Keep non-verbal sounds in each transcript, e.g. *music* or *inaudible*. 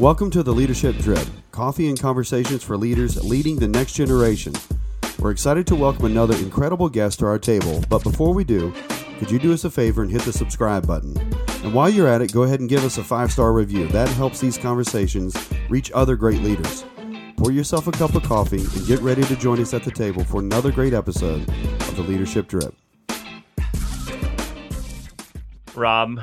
Welcome to the Leadership Drip coffee and conversations for leaders leading the next generation. We're excited to welcome another incredible guest to our table, but before we do, could you do us a favor and hit the subscribe button? And while you're at it, go ahead and give us a five star review. That helps these conversations reach other great leaders. Pour yourself a cup of coffee and get ready to join us at the table for another great episode of the Leadership Drip. Rob,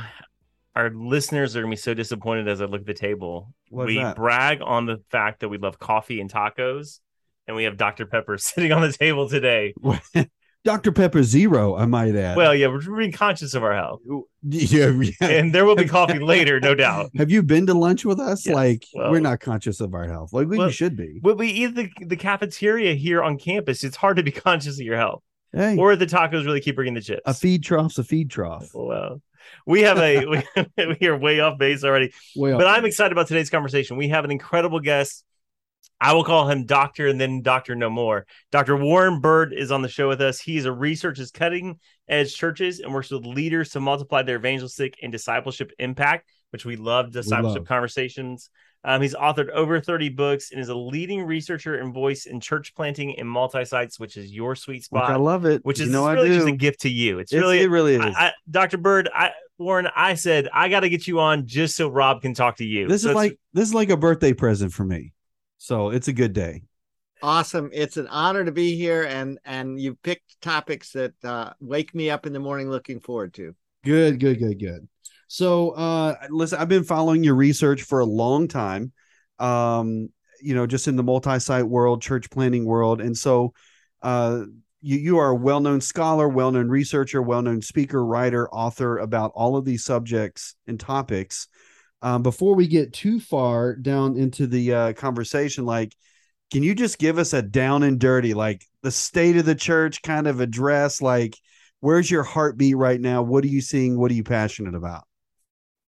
our listeners are gonna be so disappointed as I look at the table. What's we that? brag on the fact that we love coffee and tacos, and we have Dr. Pepper *laughs* sitting on the table today. *laughs* Dr. Pepper Zero, I might add. Well, yeah, we're being conscious of our health, *laughs* yeah, yeah. and there will be coffee later, no doubt. Have you been to lunch with us? Yes, like well- we're not conscious of our health. Like we Well, should be. We eat the, the cafeteria here on campus, it's hard to be conscious of your health. Hey, Or the tacos really keep bringing the chips. a feed trough's a feed trough. Well, we have a *laughs* we, we are way off base already. Well, But I'm excited about today's conversation. We have an incredible guest. I will call him Doctor and then Doctor No More. Dr. Warren Bird is on the show with us. He is a researcher is cutting edge churches and works with leaders to multiply their evangelistic and discipleship impact, which we love discipleship love. conversations. Um, he's authored over 30 books and is a leading researcher and voice in church planting and multi sites, which is your sweet which spot, I love it. which is you know I really do. just a gift to you. It's, It's- really it really is. I, I, Dr. Bird, I Warren, I said I got to get you on just so Rob can talk to you. this So is like this is like a birthday present for me. So it's a good day. awesome it's an honor to be here and and you picked topics that uh wake me up in the morning looking forward to Good, good, good, good. So, uh, listen, I've been following your research for a long time. Um, you know, just in the multi-site world, church planting world, and so, uh, you you are a well-known scholar, well-known researcher, well-known speaker, writer, author about all of these subjects and topics. Um, before we get too far down into the uh, conversation, like, can you just give us a down and dirty, like the state of the church kind of address, like? where's your heartbeat right now what are you seeing what are you passionate about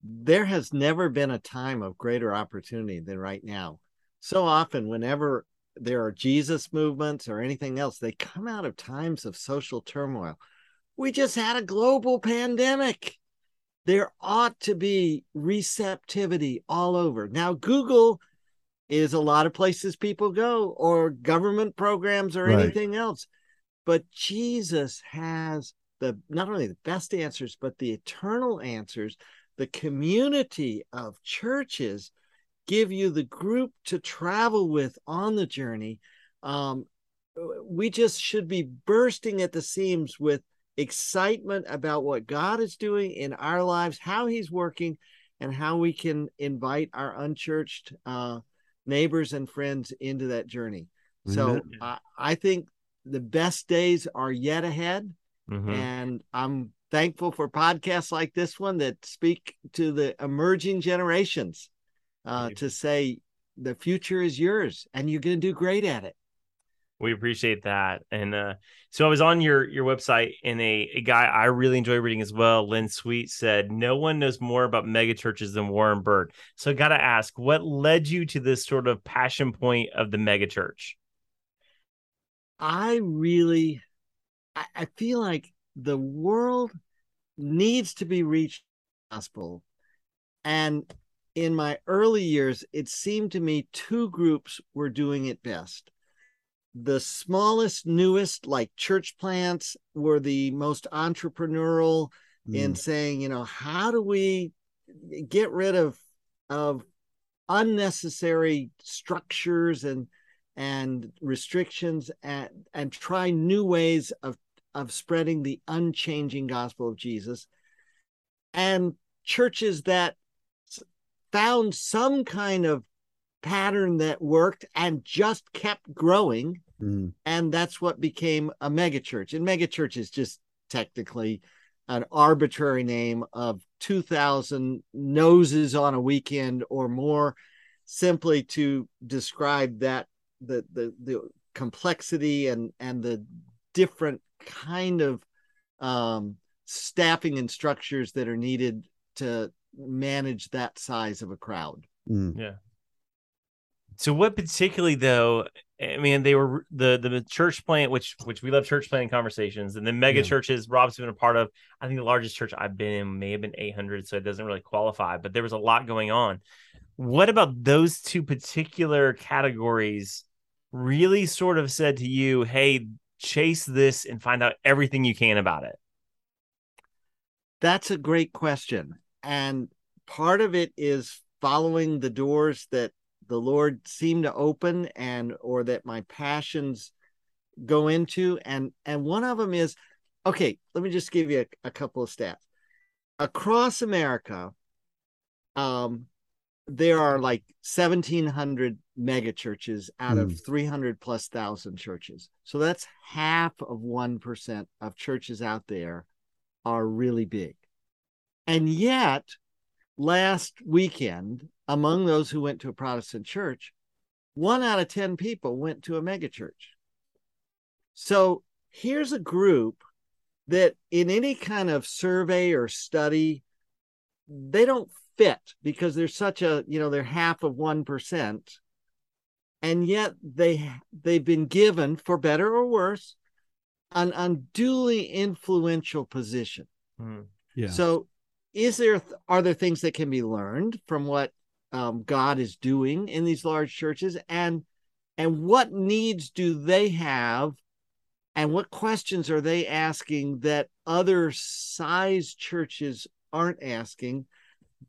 there has never been a time of greater opportunity than right now. So often whenever there are jesus movements or anything else they come out of times of social turmoil. We just had a global pandemic. There ought to be receptivity all over. Now google is a lot of places people go or government programs or Right. anything else. But Jesus has the not only the best answers but the eternal answers the community of churches give you the group to travel with on the journey um, we just should be bursting at the seams with excitement about what God is doing in our lives how he's working and how we can invite our unchurched uh, neighbors and friends into that journey so Amen. I, think the best days are yet ahead Mhm. and i'm thankful for podcasts like this one that speak to the emerging generations uh, to say the future is yours and you're going to do great at it we appreciate that. And uh, so I was on your your website, and a, a guy I really enjoy reading as well, Len Sweet, said, No one knows more about megachurches than Warren Bird. So I got to ask, what led you to this sort of passion point of the megachurch? i really I, I feel like the world needs to be reached gospel. And in my early years it seemed to me two groups were doing it best. The smallest newest like church plants were the most entrepreneurial hmm. in saying you know how do we get rid of of unnecessary structures and and restrictions and and try new ways of of spreading the unchanging gospel of Jesus and churches that found some kind of pattern that worked and just kept growing Mm. and that's what became a megachurch. And megachurch is just technically an arbitrary name of 2,000 noses on a weekend or more, simply to describe that the the the complexity and and the different kind of um, staffing and structures that are needed to manage that size of a crowd. Mm. So what particularly though? I mean, they were the the church plant, which which we love church planting conversations, and then mega Yeah. churches. Rob's been a part of. I think the largest church I've been in may have been 800, so it doesn't really qualify. But there was a lot going on. What about those two particular categories really sort of said to you, hey, chase this and find out everything you can about it? That's a great question. And part of it is following the doors that the Lord seemed to open and or that my passions go into. And and one of them is okay, let me just give you a, a couple of stats. Across America, um, there are like 1700 mega churches out mm. of hmm. 300 plus thousand churches. So that's half of 1% of churches out there are really big. And yet, last weekend, among those who went to a Protestant church, one out of 10 people went to a mega church. So here's a group that, in any kind of survey or study, they don't fit because they're such a, you know, they're half of 1%. And yet they they've been given, for better or worse, an unduly influential position. Mm, yeah. So is there are there things that can be learned from what um, God is doing in these large churches, and and what needs do they have, and what questions are they asking that other size churches aren't asking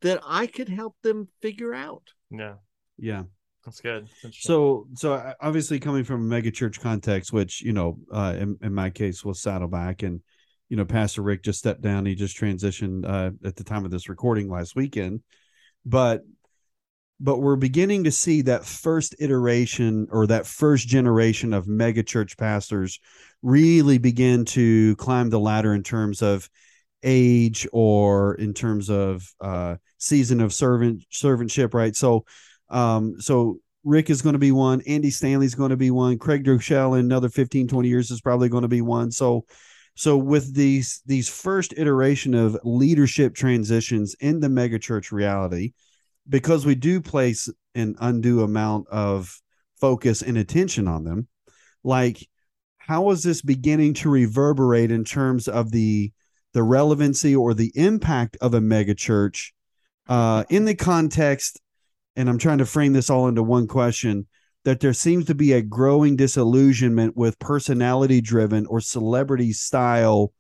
that I could help them figure out? Yeah, yeah. That's good. so, so obviously coming from a mega church context, which you know, uh, in, in my case was Saddleback, and you know, Pastor Rick just stepped down. He just transitioned uh, at the time of this recording last weekend, but but we're beginning to see that first iteration or that first generation of mega church pastors really begin to climb the ladder in terms of age or in terms of uh, season of servant servantship, right? So, um, so Rick is going to be one. Andy Stanley's going to be one. Craig Groeschel in another 15, 20 years is probably going to be one. So, so with these these first iteration of leadership transitions in the megachurch reality, because we do place an undue amount of focus and attention on them, like how is this beginning to reverberate in terms of the the relevancy or the impact of a megachurch uh, in the context? And I'm trying to frame this all into one question that there seems to be a growing disillusionment with personality driven or celebrity style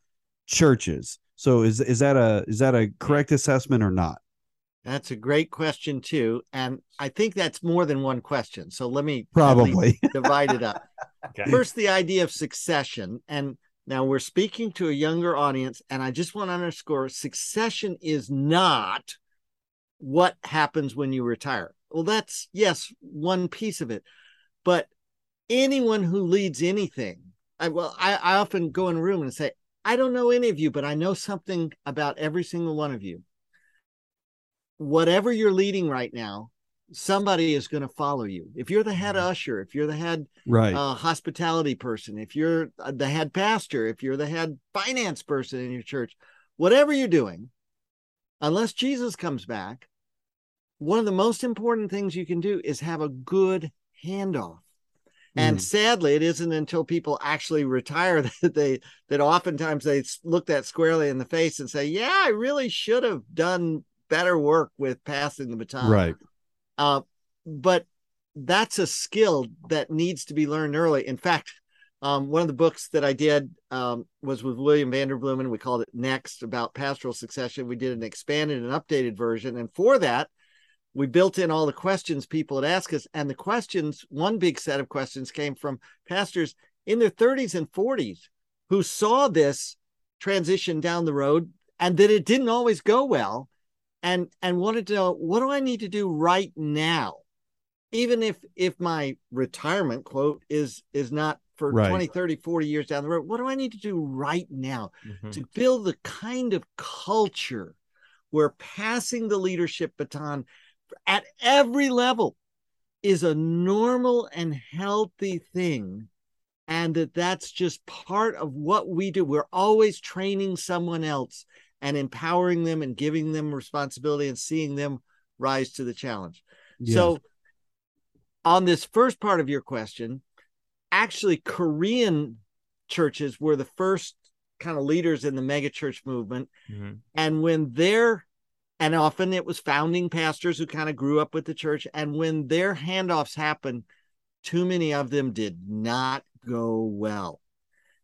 churches. So is is that a is that a correct assessment or not? That's a great question too, and I think that's more than one question. So let me probably *laughs* divide it up. okay. First, the idea of succession, and now we're speaking to a younger audience, and I just want to underscore: succession is not what happens when you retire. Well, that's yes, one piece of it. But anyone who leads anything, I well, I, I often go in a room and say, I don't know any of you, but I know something about every single one of you. Whatever you're leading right now, somebody is going to follow you. If you're the head mm-hmm. usher, if you're the head right. uh, hospitality person, if you're uh, the head pastor, if you're the head finance person in your church, whatever you're doing, unless Jesus comes back, one of the most important things you can do is have a good handoff. And mm. sadly, it isn't until people actually retire *laughs* that they that oftentimes they look that squarely in the face and say, "Yeah, I really should have done better work with passing the baton." Right. Uh, but that's a skill that needs to be learned early. In fact, um, one of the books that I did um, was with William Vanderbloemen. We called it Next about pastoral succession. We did an expanded and updated version, and for that, we built in all the questions people had asked us. And the questions, one big set of questions came from pastors in their 30s and 40s who saw this transition down the road and that it didn't always go well and and wanted to know what do I need to do right now? Even if if my retirement quote is is not for right. 20, 30, 40 years down the road, what do I need to do right now mm-hmm. to build the kind of culture where passing the leadership baton at every level is a normal and healthy thing and that that's just part of what we do we're always training someone else and empowering them and giving them responsibility and seeing them rise to the challenge yeah. so on this first part of your question actually korean churches were the first kind of leaders in the megachurch movement mm-hmm. and when their and often it was founding pastors who kind of grew up with the church. And when their handoffs happened, too many of them did not go well.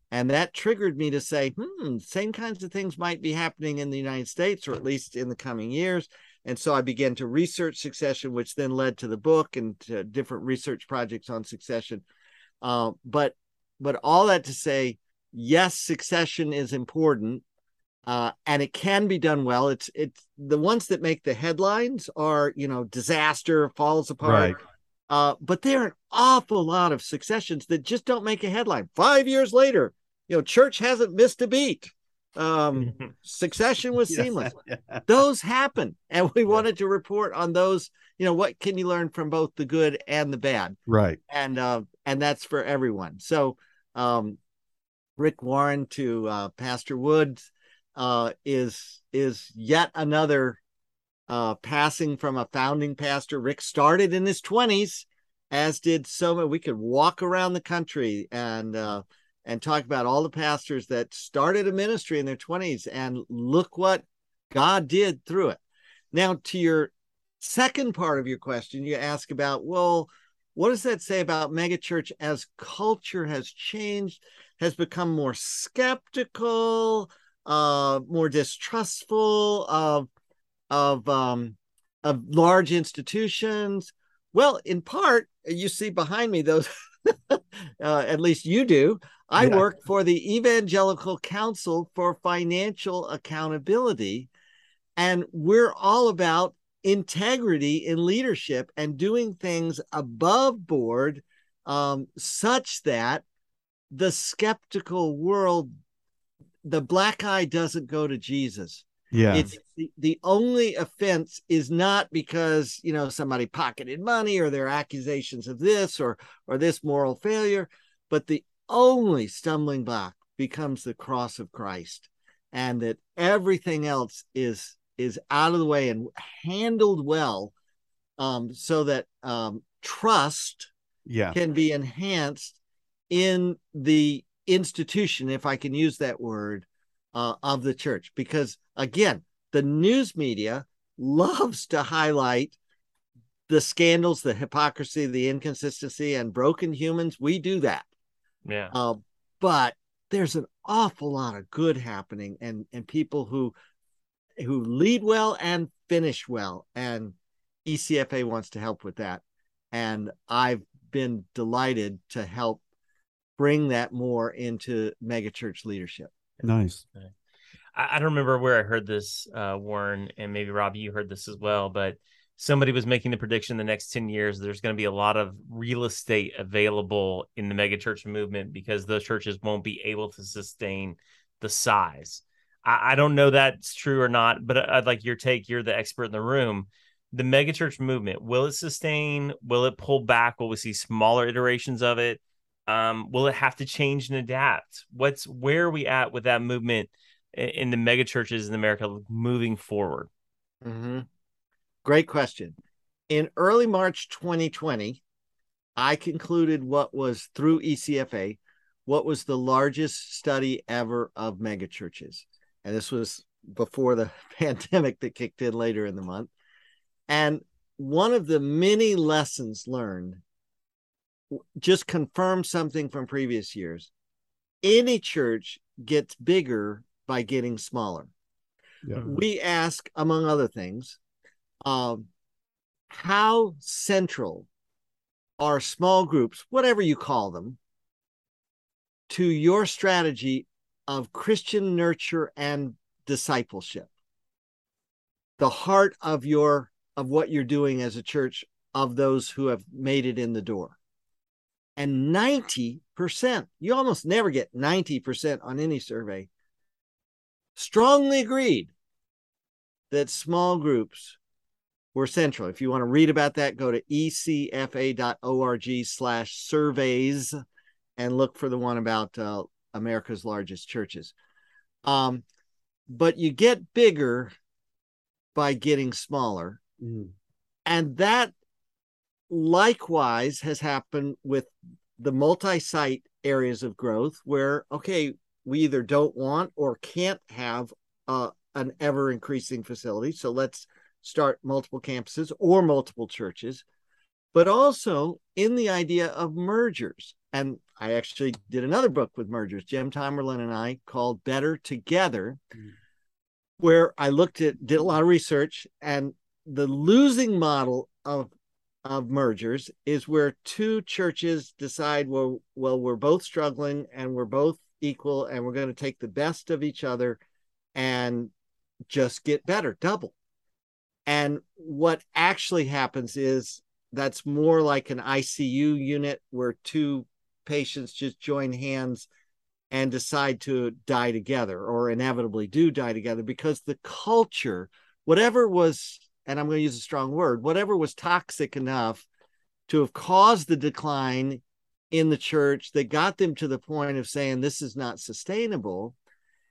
And that triggered me to say, hmm, same kinds of things might be happening in the United States, or at least in the coming years. And so I began to research succession, which then led to the book and to different research projects on succession. Uh, but but all that to say, yes, succession is important, uh, and it can be done well. It's it's the ones that make the headlines are you know disaster falls apart. Right. Uh, but there are an awful lot of successions that just don't make a headline. Five years later, you know, church hasn't missed a beat. Um, *laughs* succession was seamless. *laughs* Those happen, and we yeah. wanted to report on those. You know, what can you learn from both the good and the bad? Right. And uh, and that's for everyone. So, um, Rick Warren to uh, Pastor Woods uh, is is yet another uh, passing from a founding pastor. Rick started in his twenties, as did so many. We could walk around the country and uh, and talk about all the pastors that started a ministry in their 20s and look what God did through it. Now, to your second part of your question, you ask about, well, what does that say about megachurch as culture has changed, has become more skeptical, uh, more distrustful of of um, of large institutions? Well, in part, you see behind me those. *laughs* uh, at least you do. I yeah. work for the Evangelical Council for Financial Accountability, and we're all about integrity in leadership and doing things above board um, such that the skeptical world, the black eye doesn't go to Jesus. Yeah. It's the, the only offense is not because, you know, somebody pocketed money or there are accusations of this or or this moral failure, but the only stumbling block becomes the cross of Christ and that everything else is is out of the way and handled well um, so that um, trust yeah. can be enhanced in the institution if i can use that word uh, of the church. Because again the news media loves to highlight the scandals the hypocrisy the inconsistency and broken humans. We do that. Yeah. Uh, but there's an awful lot of good happening and and people who who lead well and finish well. And ECFA wants to help with that. And I've been delighted to help bring that more into megachurch leadership. Nice. I, I don't remember where I heard this, uh, Warren, and maybe Robbie, you heard this as well, but somebody was making the prediction the next 10 years there's going to be a lot of real estate available in the megachurch movement because those churches won't be able to sustain the size. I, I, don't know that's true or not but i'd like your take. You're the expert in the room. The megachurch movement will it sustain? Will it pull back? Will we see smaller iterations of it um, will it have to change and adapt what's where are we at with that movement in the megachurches in america moving forward mm-hmm. Great question. In early March 2020, I concluded what was through ECFA, what was the largest study ever of megachurches. And this was before the *laughs* pandemic that kicked in later in the month. And one of the many lessons learned just confirm something from previous years. Any church gets bigger by getting smaller. Yeah. We ask, among other things, um, how central are small groups, whatever you call them, to your strategy of Christian nurture and discipleship? The heart of your of what you're doing as a church of those who have made it in the door. And 90%, you almost never get 90% on any survey, strongly agreed that small groups we're central. If you want to read about that, go to ecfa.org slash surveys and look for the one about uh, America's largest churches. Um, but you get bigger by getting smaller. Mm. And that likewise has happened with the multi site areas of growth where, okay, we either don't want or can't have uh, an ever increasing facility. So let's start multiple campuses or multiple churches, but also in the idea of mergers. And I actually did another book with mergers, Jim Tomberlin and I, called Better Together, mm. where I looked at, did a lot of research, and the losing model of of mergers is where two churches decide well well we're both struggling and we're both equal and we're going to take the best of each other and just get better double. And what actually happens is that's more like an ICU unit where two patients just join hands and decide to die together or inevitably do die together because the culture whatever was and I'm going to use a strong word, whatever was toxic enough to have caused the decline in the church that got them to the point of saying this is not sustainable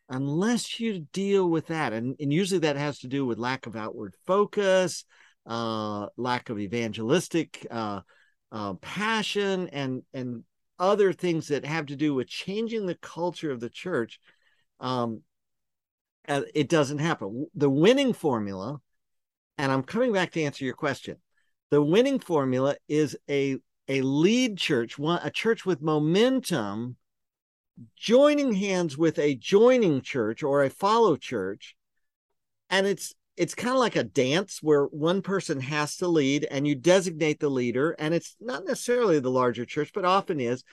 unless you deal with that. And, and usually that has to do with lack of outward focus uh, lack of evangelistic uh, uh, passion and and other things that have to do with changing the culture of the church. Um, it doesn't happen. The winning formula and I'm coming back to answer your question. The winning formula is a a lead church, one a church with momentum, joining hands with a joining church or a follow church, and it's it's kind of like a dance where one person has to lead and you designate the leader. And it's not necessarily the larger church but often is.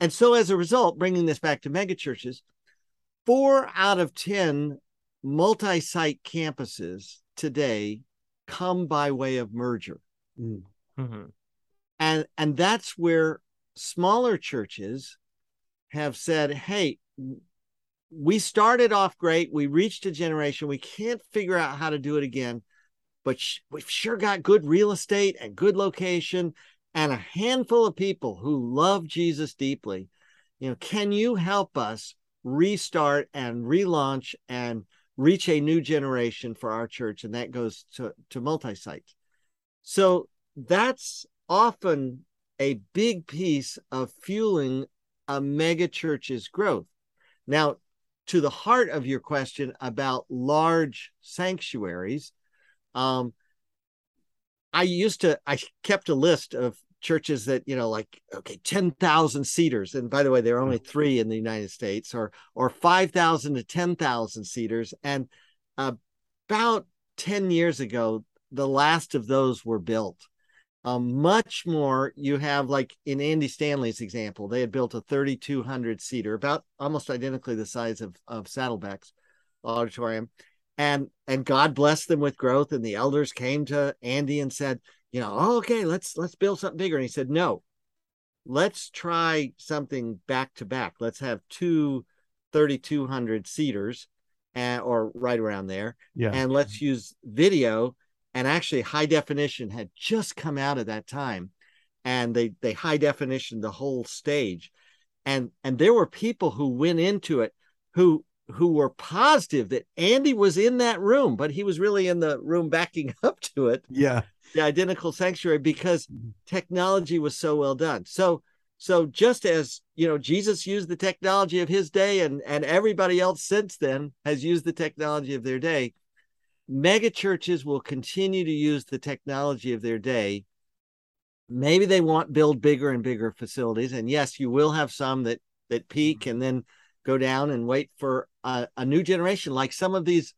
And so as a result bringing this back to megachurches four out of ten multi-site campuses today come by way of merger. Mm. Mm-hmm. And and that's where smaller churches have said, "Hey, we started off great. We reached a generation. We can't figure out how to do it again, but sh- we've sure got good real estate and good location and a handful of people who love Jesus deeply. You know, can you help us restart and relaunch and reach a new generation for our church, and that goes to, to multi site. So that's often a big piece of fueling a mega church's growth. Now, to the heart of your question about large sanctuaries, um, I used to, I kept a list of churches that you know like okay 10,000 seaters and by the way there are only 3 in the United States or or 5,000 to 10,000 seaters and about 10 years ago the last of those were built. Um, much more you have like in Andy Stanley's example they had built a 3200 seater about almost identically the size of of Saddleback's auditorium and and God blessed them with growth and the elders came to Andy and said you know, oh, okay, let's let's build something bigger. And he said, no, let's try something back to back. Let's have two 3,200 seaters and, or right around there. Yeah. And let's use video. And actually, high definition had just come out at that time. And they they high definition the whole stage. And and there were people who went into it who who were positive that Andy was in that room, but he was really in the room backing *laughs* up to it. Yeah the identical sanctuary because mm-hmm. technology was so well done. So so just as you know Jesus used the technology of his day and and everybody else since then has used the technology of their day, mega churches will continue to use the technology of their day. Maybe they want build bigger and bigger facilities and yes, you will have some that that peak mm-hmm. and then go down and wait for a, a new generation like some of these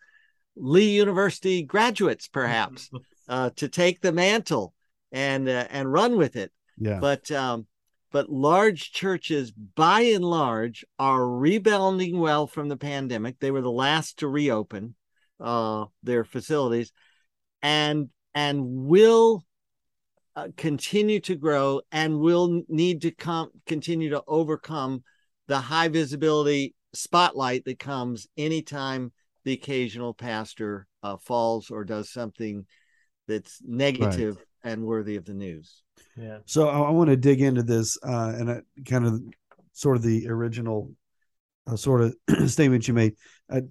Lee University graduates perhaps *laughs* uh, to take the mantle and uh, and run with it. Yeah. But um, but large churches, by and large, are rebounding well from the pandemic. They were the last to reopen uh, their facilities, and and will uh, continue to grow and will need to come continue to overcome the high visibility spotlight that comes anytime the occasional pastor uh, falls or does something that's negative right. and worthy of the news. Yeah. So I, I want to dig into this uh, and I, kind of sort of the original uh, sort of *clears throat* statement you made. I,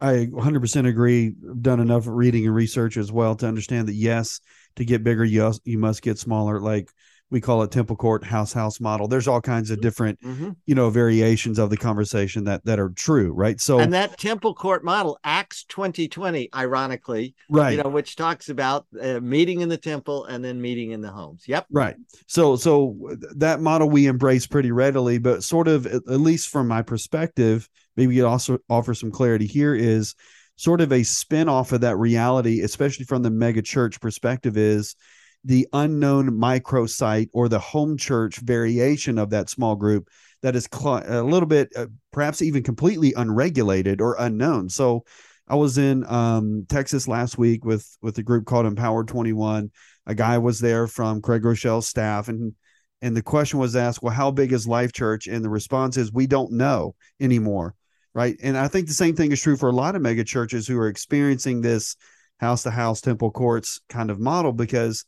I 100% agree. I've done enough reading and research as well to understand that yes, to get bigger, you you must get smaller. Like we call it temple court house house model there's all kinds of different Mhm. you know variations of the conversation that that are true right so and that temple court model, Acts 2020, ironically, right you know, which talks about uh, meeting in the temple and then meeting in the homes. Yep. Right. So so that model we embrace pretty readily, but sort of at at least from my perspective, maybe you also offer some clarity here is sort of a spin off of that reality, especially from the mega church perspective, is the unknown microsite or the home church variation of that small group that is cl- a little bit uh, perhaps even completely unregulated or unknown. So I was in um, Texas last week with with a group called Empowered 21 a guy was there from Craig Groeschel's staff and and the question was asked, well, how big is Life Church? And the response is, we don't know anymore. Right. And I think the same thing is true for a lot of mega churches who are experiencing this house to house temple courts kind of model because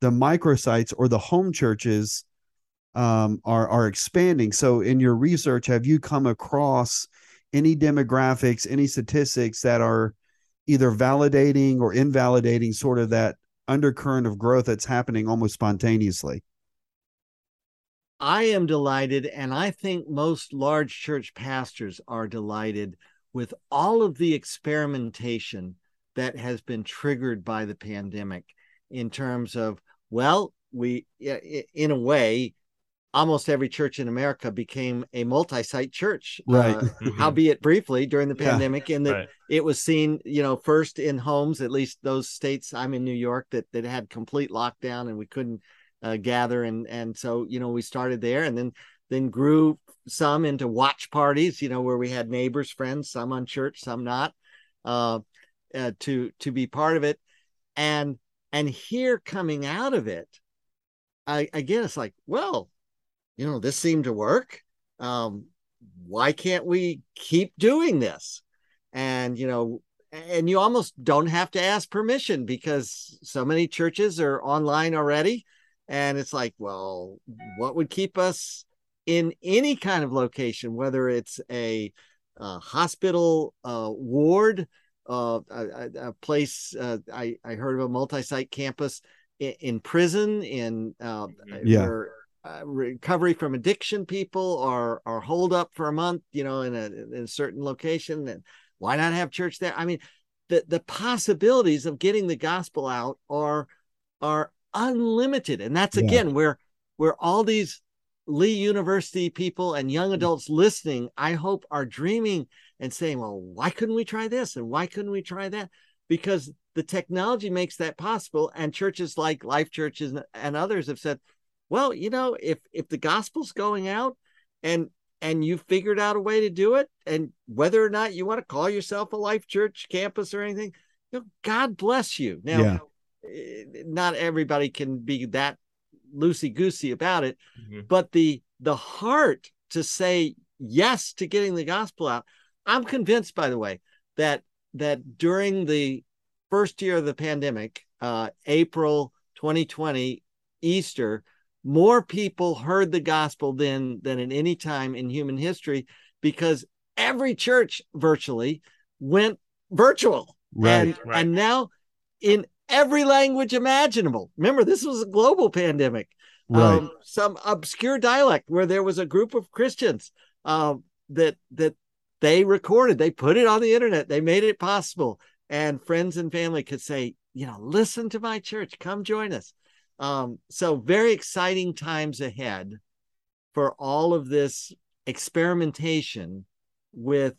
the microsites or the home churches um, are are expanding. So in your research, have you come across any demographics, any statistics that are either validating or invalidating sort of that undercurrent of growth that's happening almost spontaneously. I am delighted, and I think most large church pastors are delighted with all of the experimentation that has been triggered by the pandemic in terms of, well, we, in a way, almost every church in America became a multi site church. Right. uh, *laughs* Mhm. howbeit briefly during the Yeah. pandemic, and that Right. it was seen, you know, first in homes, at least those states. I'm in New York that that had complete lockdown and we couldn't uh, gather, and and so you know we started there, and then then grew some into watch parties, you know, where we had neighbors, friends, some on church, some not, uh, uh, to to be part of it, and and here coming out of it, I again it's like, well, you know, this seemed to work. Um, why can't we keep doing this? And you know, and you almost don't have to ask permission because so many churches are online already. And it's like, well, what would keep us in any kind of location, whether it's a, uh hospital ward, uh, a, a- a place. Uh, I, I heard of a multi site campus in, in prison, in uh, Yeah. where uh, recovery from addiction people are are holed up for a month, you know, in a in a certain location, and why not have church there? I mean, the the possibilities of getting the gospel out are are unlimited, and that's Yeah. again where where all these Lee University people and young adults listening, I hope, are dreaming and saying, "Well, why couldn't we try this and why couldn't we try that?" Because the technology makes that possible, and churches like Life Churches and others have said, well you know if if the gospel's going out and and you figured out a way to do it and whether or not you want to call yourself a life church campus or anything you know, god bless you now Yeah. eh, not everybody can be that loosey goosey about it Mhm. but the the heart to say yes to getting the gospel out i'm convinced by the way that that during the first year of the pandemic uh april 2020 easter more people heard the gospel then than at any time in human history because every church virtually went virtual Right. and Right. and now in every language imaginable remember this was a global pandemic right. um, some obscure dialect where there was a group of Christians um, that that they recorded, they put it on the internet, they made it possible, and friends and family could say, you know, listen to my church, come join us. Um, so very exciting times ahead for all of this experimentation with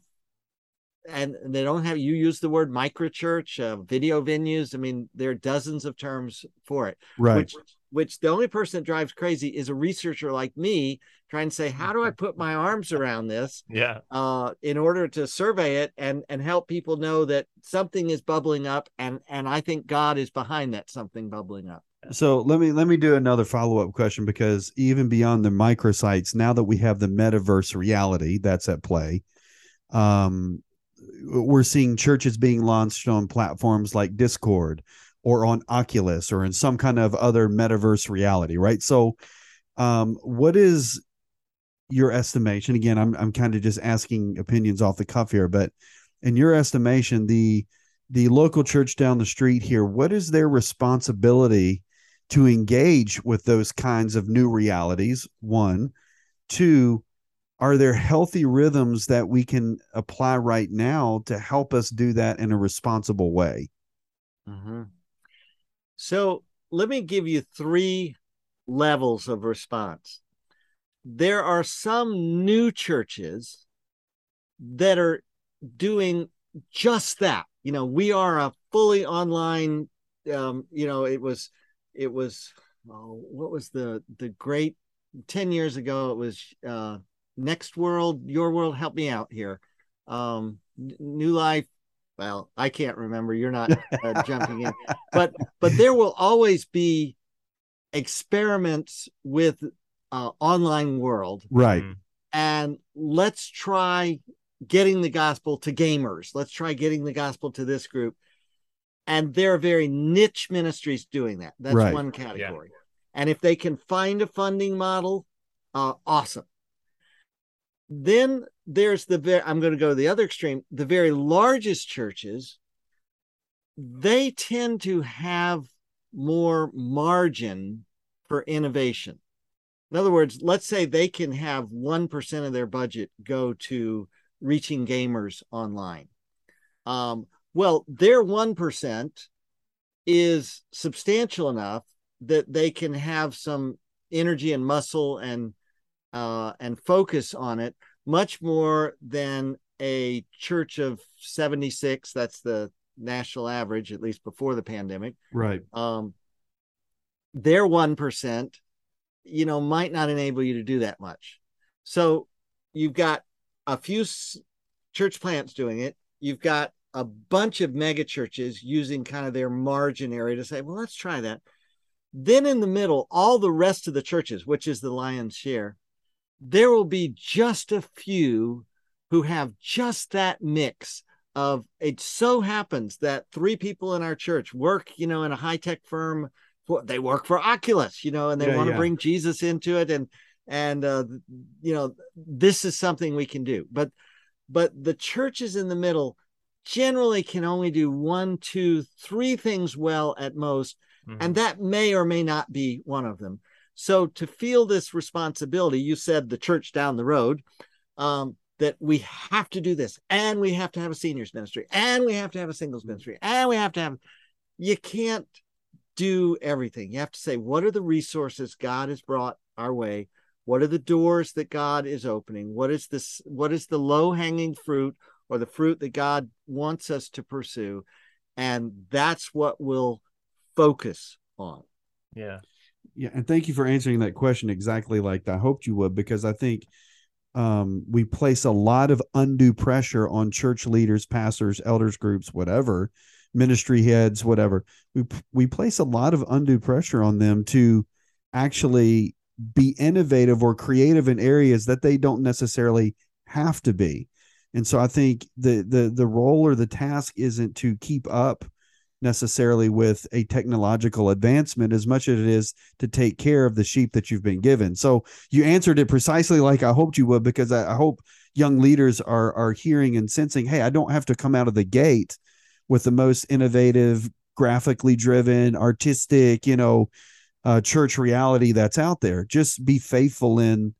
and they don't have you use the word microchurch uh, video venues i mean there are dozens of terms for it right. which which the only person that drives crazy is a researcher like me trying to say how do i *laughs* put my arms around this Yeah. uh, in order to survey it and and help people know that something is bubbling up and and i think god is behind that something bubbling up So let me let me do another follow up question because even beyond the microsites, now that we have the metaverse reality that's at play, um, we're seeing churches being launched on platforms like Discord or on Oculus or in some kind of other metaverse reality, right? So, um, what is your estimation? Again, I'm I'm kind of just asking opinions off the cuff here, but in your estimation, the the local church down the street here, what is their responsibility to engage with those kinds of new realities one two are there healthy rhythms that we can apply right now to help us do that in a responsible way Mm-hmm. So let me give you three levels of response. There are some new churches that are doing just that. You know, we are a fully online. Um, you know, it was, it was, oh, what was the the great ten years ago? It was uh, Next World, Your World. Help me out here. Um, New Life well i can't remember you're not uh, jumping in *laughs* but but there will always be experiments with uh, online world. Right. Mhm. and let's try getting the gospel to gamers. Let's try getting the gospel to this group. And there are very niche ministries doing that. That's Right. one category. And if they can find a funding model uh, awesome. Then there's the very i'm going to go to the other extreme. The very largest churches they tend to have more margin for innovation in other words let's say they can have 1% of their budget go to reaching gamers online. Um, well their 1% is substantial enough that they can have some energy and muscle and uh, and focus on it much more than a church of 76 that's the national average at least before the pandemic. Right. Um their 1% you know might not enable you to do that much. So you've got a few church plants doing it. You've got a bunch of mega churches using kind of their margin area to say well let's try that. Then in the middle all the rest of the churches which is the lion's share there will be just a few who have just that mix of it so happens that three people in our church work you know in a high-tech firm for, they work for oculus you know and they Yeah, want to yeah. bring jesus into it and and uh you know this is something we can do but but the churches in the middle generally can only do one two three things well at most Mhm. and that may or may not be one of them so to feel this responsibility you said the church down the road um, that we have to do this and we have to have a seniors ministry and we have to have a singles ministry and we have to have you can't do everything. You have to say what are the resources god has brought our way? What are the doors that god is opening? What is this what is the low hanging fruit or the fruit that god wants us to pursue? And that's what we'll focus on. Yeah. Yeah, and thank you for answering that question exactly like I hoped you would, because I think um, we place a lot of undue pressure on church leaders, pastors, elders groups, whatever, ministry heads, whatever. We we place a lot of undue pressure on them to actually be innovative or creative in areas that they don't necessarily have to be. And so I think the the the role or the task isn't to keep up necessarily with a technological advancement as much as it is to take care of the sheep that you've been given. So you answered it precisely like I hoped you would, because I, I hope young leaders are are hearing and sensing, hey, I don't have to come out of the gate with the most innovative, graphically driven, artistic, you know, uh, church reality that's out there. Just be faithful in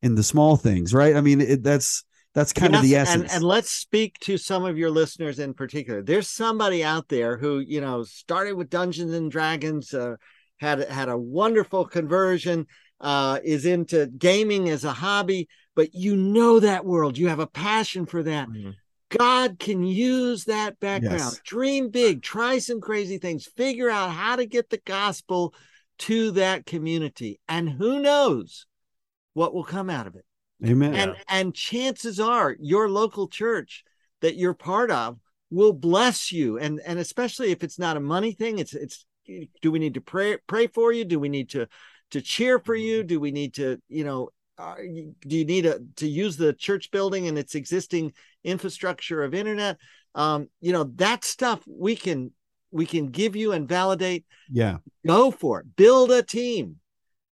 in the small things, right? I mean, it, that's that's kind of the essence. And, and let's speak to some of your listeners in particular. There's somebody out there who, you know, started with Dungeons and Dragons, uh, had had a wonderful conversion, uh, is into gaming as a hobby, but you know that world. You have a passion for that. Mhm. God can use that background. Yes. Dream big, try some crazy things, figure out how to get the gospel to that community. And who knows what will come out of it Amen. and and chances are your local church that you're part of will bless you and and especially if it's not a money thing it's it's do we need to pray pray for you do we need to to cheer for you do we need to you know uh, do you need a, to use the church building and its existing infrastructure of internet um you know that stuff we can we can give you and validate yeah. go for it build a team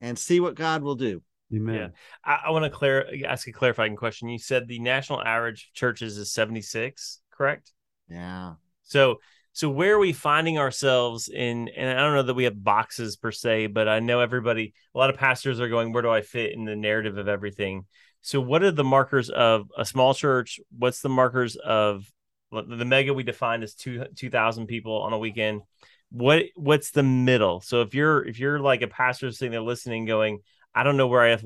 and see what god will do Amen. Yeah. I, I want to clar- ask a clarifying question. You said the national average of churches is 76, correct? yeah So So where are we finding ourselves in? And I don't know that we have boxes per se, but I know everybody. A lot of pastors are going, "Where do I fit in the narrative of everything?" So what are the markers of a small church? What's the markers of the mega we defined as two two thousand people on a weekend? What what's the middle? So if you're if you're like a pastor sitting there listening, going, I don't know where I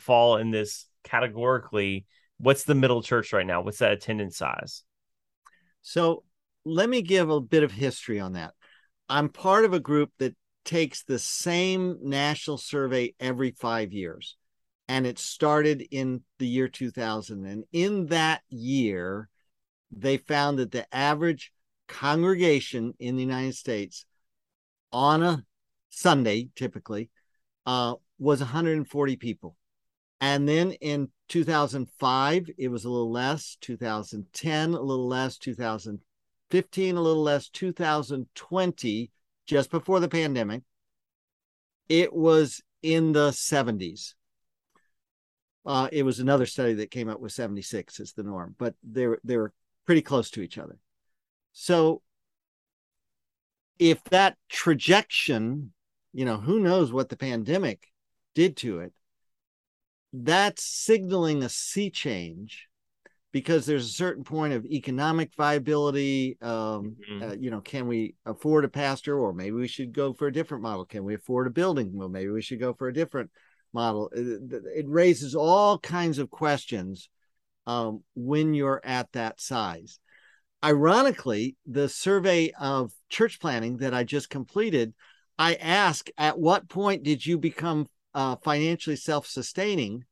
fall in this categorically. What's the middle church right now? What's that attendance size? So let me give a bit of history on that. I'm part of a group that takes the same national survey every five years. And it started in the year 2000. And in that year, they found that the average congregation in the United States on a Sunday, typically, uh, was 140 people. And then in 2005, it was a little less, 2010, a little less, 2015, a little less, 2020, just before the pandemic, it was in the 70s. Uh, it was another study that came up with 76 as the norm, but they were, they were pretty close to each other. So if that trajectory, you know, who knows what the pandemic did to it, that's signaling a sea change because there's a certain point of economic viability. Um, mm-hmm. uh, you know, can we afford a pastor, or maybe we should go for a different model? Can we afford a building? Well, maybe we should go for a different model. It, it raises all kinds of questions um, when you're at that size. Ironically, the survey of church planting that I just completed, I asked, at what point did you become uh, financially self sustaining,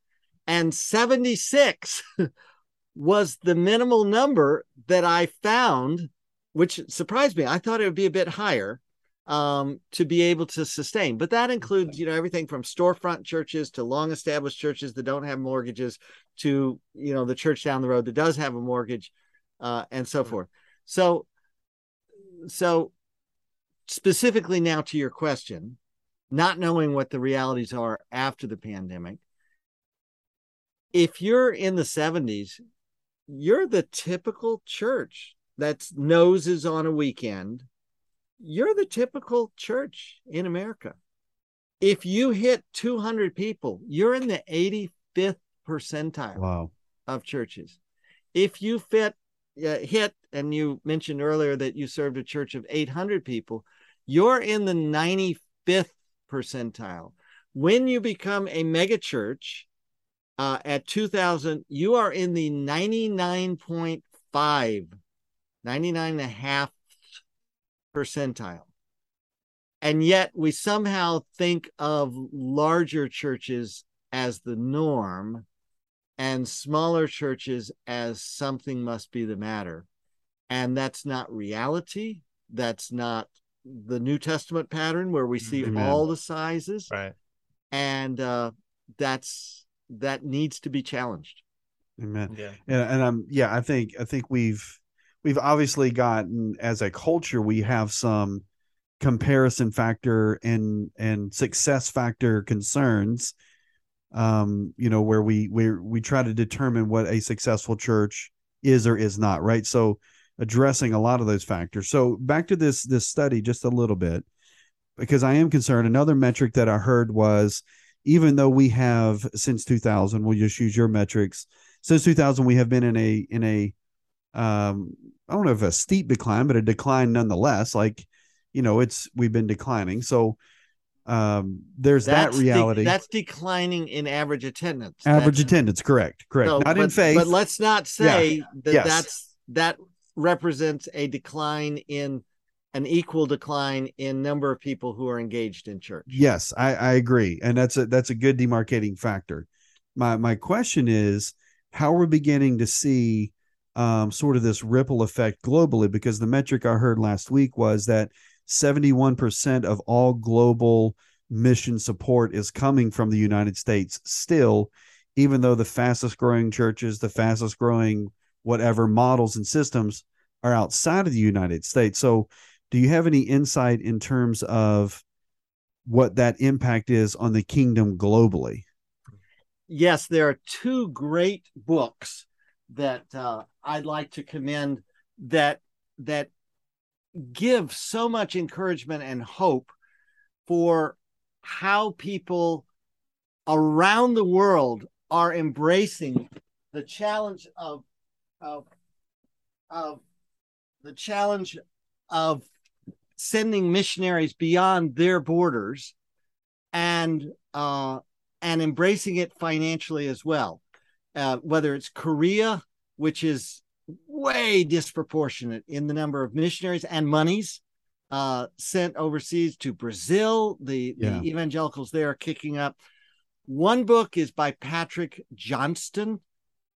and 76 *laughs* was the minimal number that I found, which surprised me. I thought it would be a bit higher um, to be able to sustain. But that includes, you know, everything from storefront churches to long established churches that don't have mortgages to, you know, the church down the road that does have a mortgage uh, and so forth. So, so specifically now to your question, not knowing what the realities are after the pandemic. If you're in the 70s, you're the typical church that's noses on a weekend. You're the typical church in America. If you hit 200 people, you're in the 85th percentile wow. of churches. If you fit uh, hit, and you mentioned earlier that you served a church of 800 people, you're in the 95th percentile. When you become a megachurch uh, at 2000, you are in the 99.5, 99 and a half percentile. And yet we somehow think of larger churches as the norm and smaller churches as something must be the matter. And that's not reality. That's not the New Testament pattern where we see Amen. all the sizes. Right. And uh, that's that needs to be challenged. Amen. Yeah. And, and I'm yeah, I think I think we've we've obviously gotten as a culture we have some comparison factor and and success factor concerns um you know where we we we try to determine what a successful church is or is not right so addressing a lot of those factors. So back to this this study just a little bit because I am concerned. Another metric that I heard was even though we have since 2000, we'll just use your metrics. Since 2000, we have been in a in a um, I don't know if a steep decline, but a decline nonetheless. Like you know, it's we've been declining. So um, there's that's that reality. De- that's declining in average attendance. Average that's, attendance, correct, correct. Not but, in faith, but let's not say yeah. that yes. that's that represents a decline in an equal decline in number of people who are engaged in church. Yes, I, I agree, and that's a that's a good demarcating factor. My my question is, how we're beginning to see um, sort of this ripple effect globally, because the metric I heard last week was that seventy one percent of all global mission support is coming from the United States still, even though the fastest growing churches, the fastest growing whatever models and systems are outside of the United States. So, do you have any insight in terms of what that impact is on the kingdom globally? Yes, there are two great books that uh, I'd like to commend that that give so much encouragement and hope for how people around the world are embracing the challenge of of of the challenge of sending missionaries beyond their borders and uh, and embracing it financially as well. Uh, whether it's Korea, which is way disproportionate in the number of missionaries and monies uh, sent overseas to Brazil, the, Yeah. the evangelicals there are kicking up. One book is by Patrick Johnstone,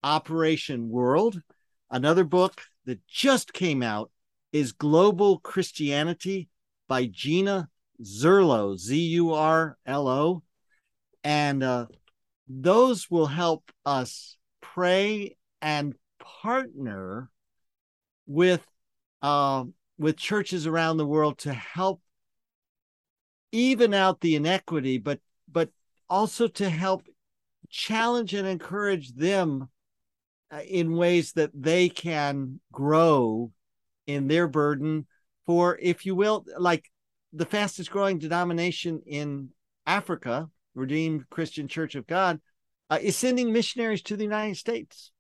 Operation World. Another book that just came out is Global Christianity by Gina Zurlo, Z U R L O. And uh, those will help us pray and partner with uh, with churches around the world to help even out the inequity, but but also to help challenge and encourage them uh, in ways that they can grow in their burden. For, if you will, like the fastest growing denomination in Africa, Redeemed Christian Church of God, uh, is sending missionaries to the United States,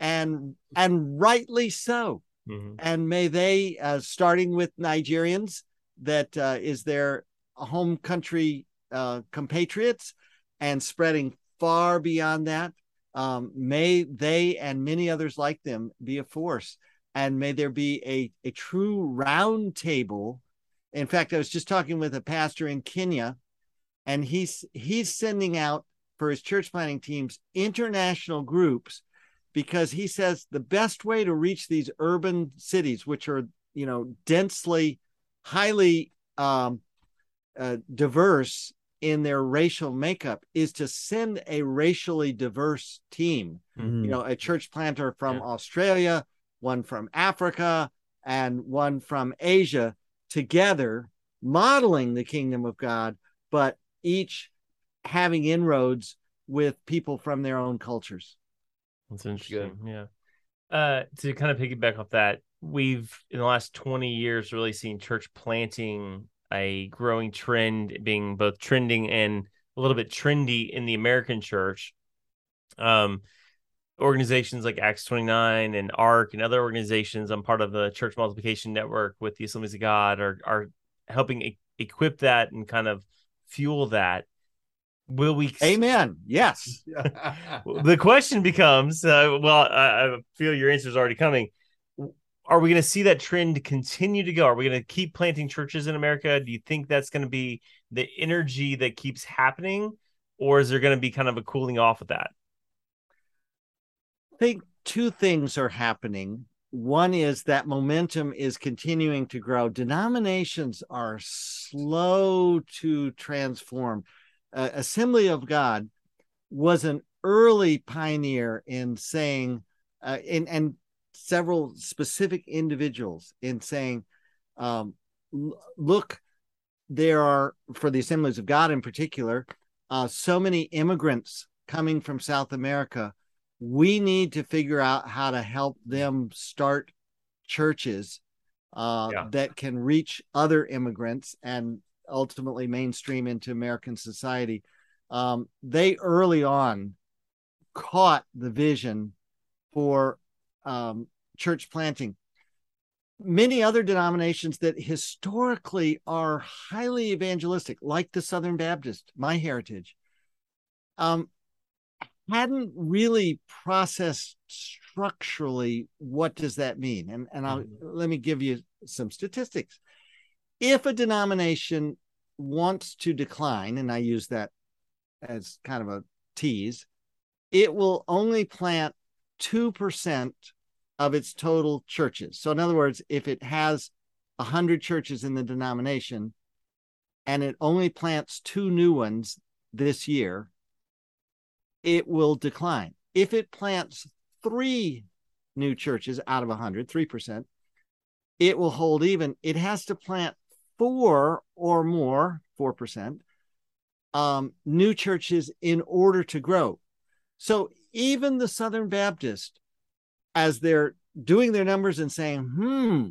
and and rightly so. Mhm. And may they, uh, starting with Nigerians, that uh, is their home country uh, compatriots, and spreading far beyond that, um, may they and many others like them be a force, and may there be a a true round table. In fact, I was just talking with a pastor in Kenya, and he's he's sending out for his church planting teams international groups because he says the best way to reach these urban cities which are you know densely highly um, uh, diverse in their racial makeup is to send a racially diverse team Mm-hmm. you know a church planter from Yeah. australia one from africa and one from asia together modeling the kingdom of god but each having inroads with people from their own cultures That's interesting. Yeah. Uh, to kind of piggyback off that, we've in the last 20 years really seen church planting a growing trend, being both trending and a little bit trendy in the American church. Um, organizations like Acts 29 and ARC and other organizations, I'm part of the Church Multiplication Network with the Assemblies of God, are are helping e- equip that and kind of fuel that. Will we amen yes *laughs* the question becomes uh, well I, I feel your answer is already coming are we going to see that trend continue to go are we going to keep planting churches in america do you think that's going to be the energy that keeps happening or is there going to be kind of a cooling off of that I think two things are happening. One is that momentum is continuing to grow. Denominations are slow to transform. Uh, Assembly of God was an early pioneer in saying, uh, in, and several specific individuals in saying, um, look, there are, for the Assemblies of God in particular, uh, so many immigrants coming from South America we need to figure out how to help them start churches uh, Yeah. that can reach other immigrants and ultimately mainstream into American society. Um, they early on caught the vision for um, church planting. Many other denominations that historically are highly evangelistic, like the Southern Baptist, my heritage, um, hadn't really processed structurally what does that mean and and I'll let me give you some statistics if a denomination wants to decline and I use that as kind of a tease it will only plant 2% of its total churches so in other words if it has 100 churches in the denomination and it only plants two new ones this year it will decline. If it plants three new churches out of 100, 3%, it will hold even. It has to plant four or more, 4%, um, new churches in order to grow. So even the Southern Baptist, as they're doing their numbers and saying, hmm,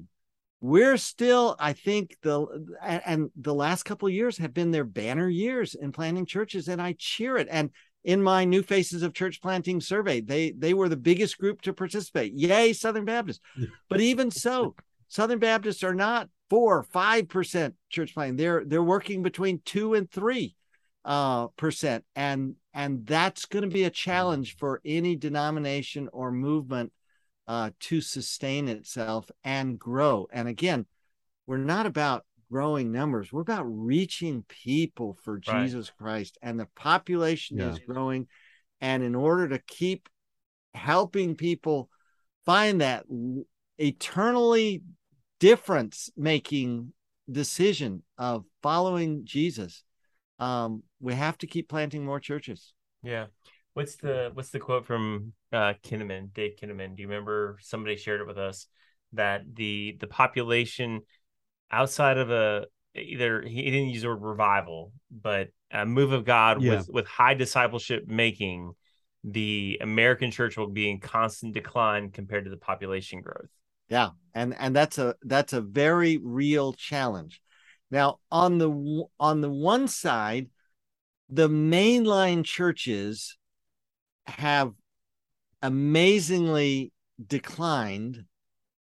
we're still, I think the and, the last couple of years have been their banner years in planting churches, and I cheer it. And in my new faces of church planting survey they they were the biggest group to participate yay southern baptist but even so southern baptists are not four five percent church planting they're they're working between two and three uh percent and and that's going to be a challenge for any denomination or movement uh to sustain itself and grow and again we're not about growing numbers. We're about reaching people for Right. Jesus Christ, and the population Yeah. is growing. And in order to keep helping people find that eternally difference making decision of following Jesus, um, we have to keep planting more churches. Yeah. What's the what's the quote from uh Kinnaman, Dave Kinnaman? Do you remember somebody shared it with us that the the population outside of a either he didn't use the word revival, but a move of God Yeah. with with high discipleship making, the American church will be in constant decline compared to the population growth. Yeah, and and that's a that's a very real challenge. Now, on the on the one side, the mainline churches have amazingly declined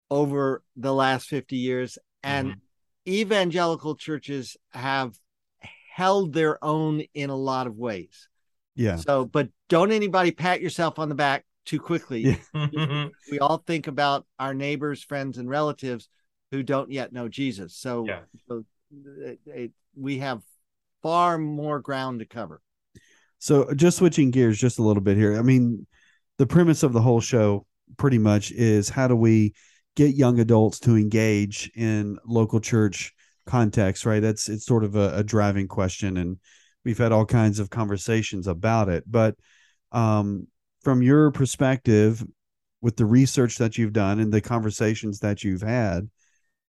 over the last 50 years and mm-hmm. evangelical churches have held their own in a lot of ways. Yeah. So, but don't anybody pat yourself on the back too quickly Yeah. *laughs* We all think about our neighbors, friends, and relatives who don't yet know Jesus. So, Yeah. so it- it- we have far more ground to cover. So just switching gears just a little bit here. I mean, the premise of the whole show pretty much is how do we get young adults to engage in local church context, right? That's it's sort of a, a driving question and we've had all kinds of conversations about it. But um from your perspective with the research that you've done and the conversations that you've had,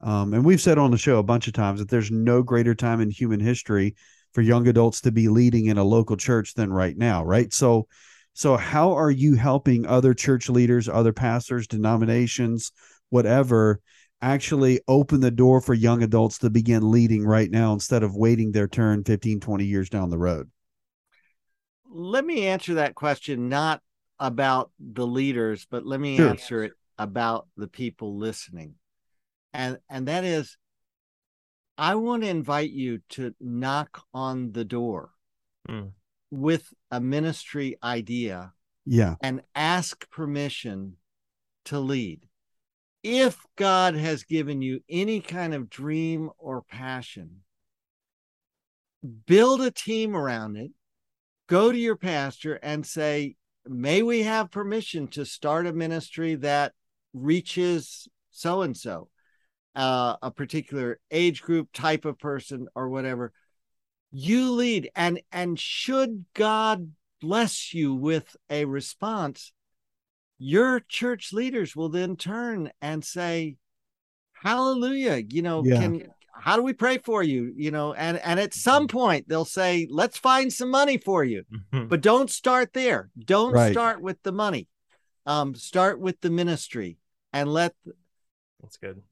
um, and we've said on the show a bunch of times that there's no greater time in human history for young adults to be leading in a local church than right now, right? So, so how are you helping other church leaders, other pastors, denominations, whatever, actually open the door for young adults to begin leading right now instead of waiting their turn 15, 20 years down the road? Let me answer that question not about the leaders, but let me Sure. answer it about the people listening. And and that is I want to invite you to knock on the door Mm. with a ministry idea Yeah. and ask permission to lead. If God has given you any kind of dream or passion, build a team around it. Go to your pastor and say, May we have permission to start a ministry that reaches so and so, a particular age group, type of person, or whatever. You lead, and and should God bless you with a response, your church leaders will then turn and say, Hallelujah. You know, Yeah. can how do we pray for you? You know, and and at some point they'll say, Let's find some money for you. But don't start there. Don't Right. start with the money. Um, start with the ministry and let That's good.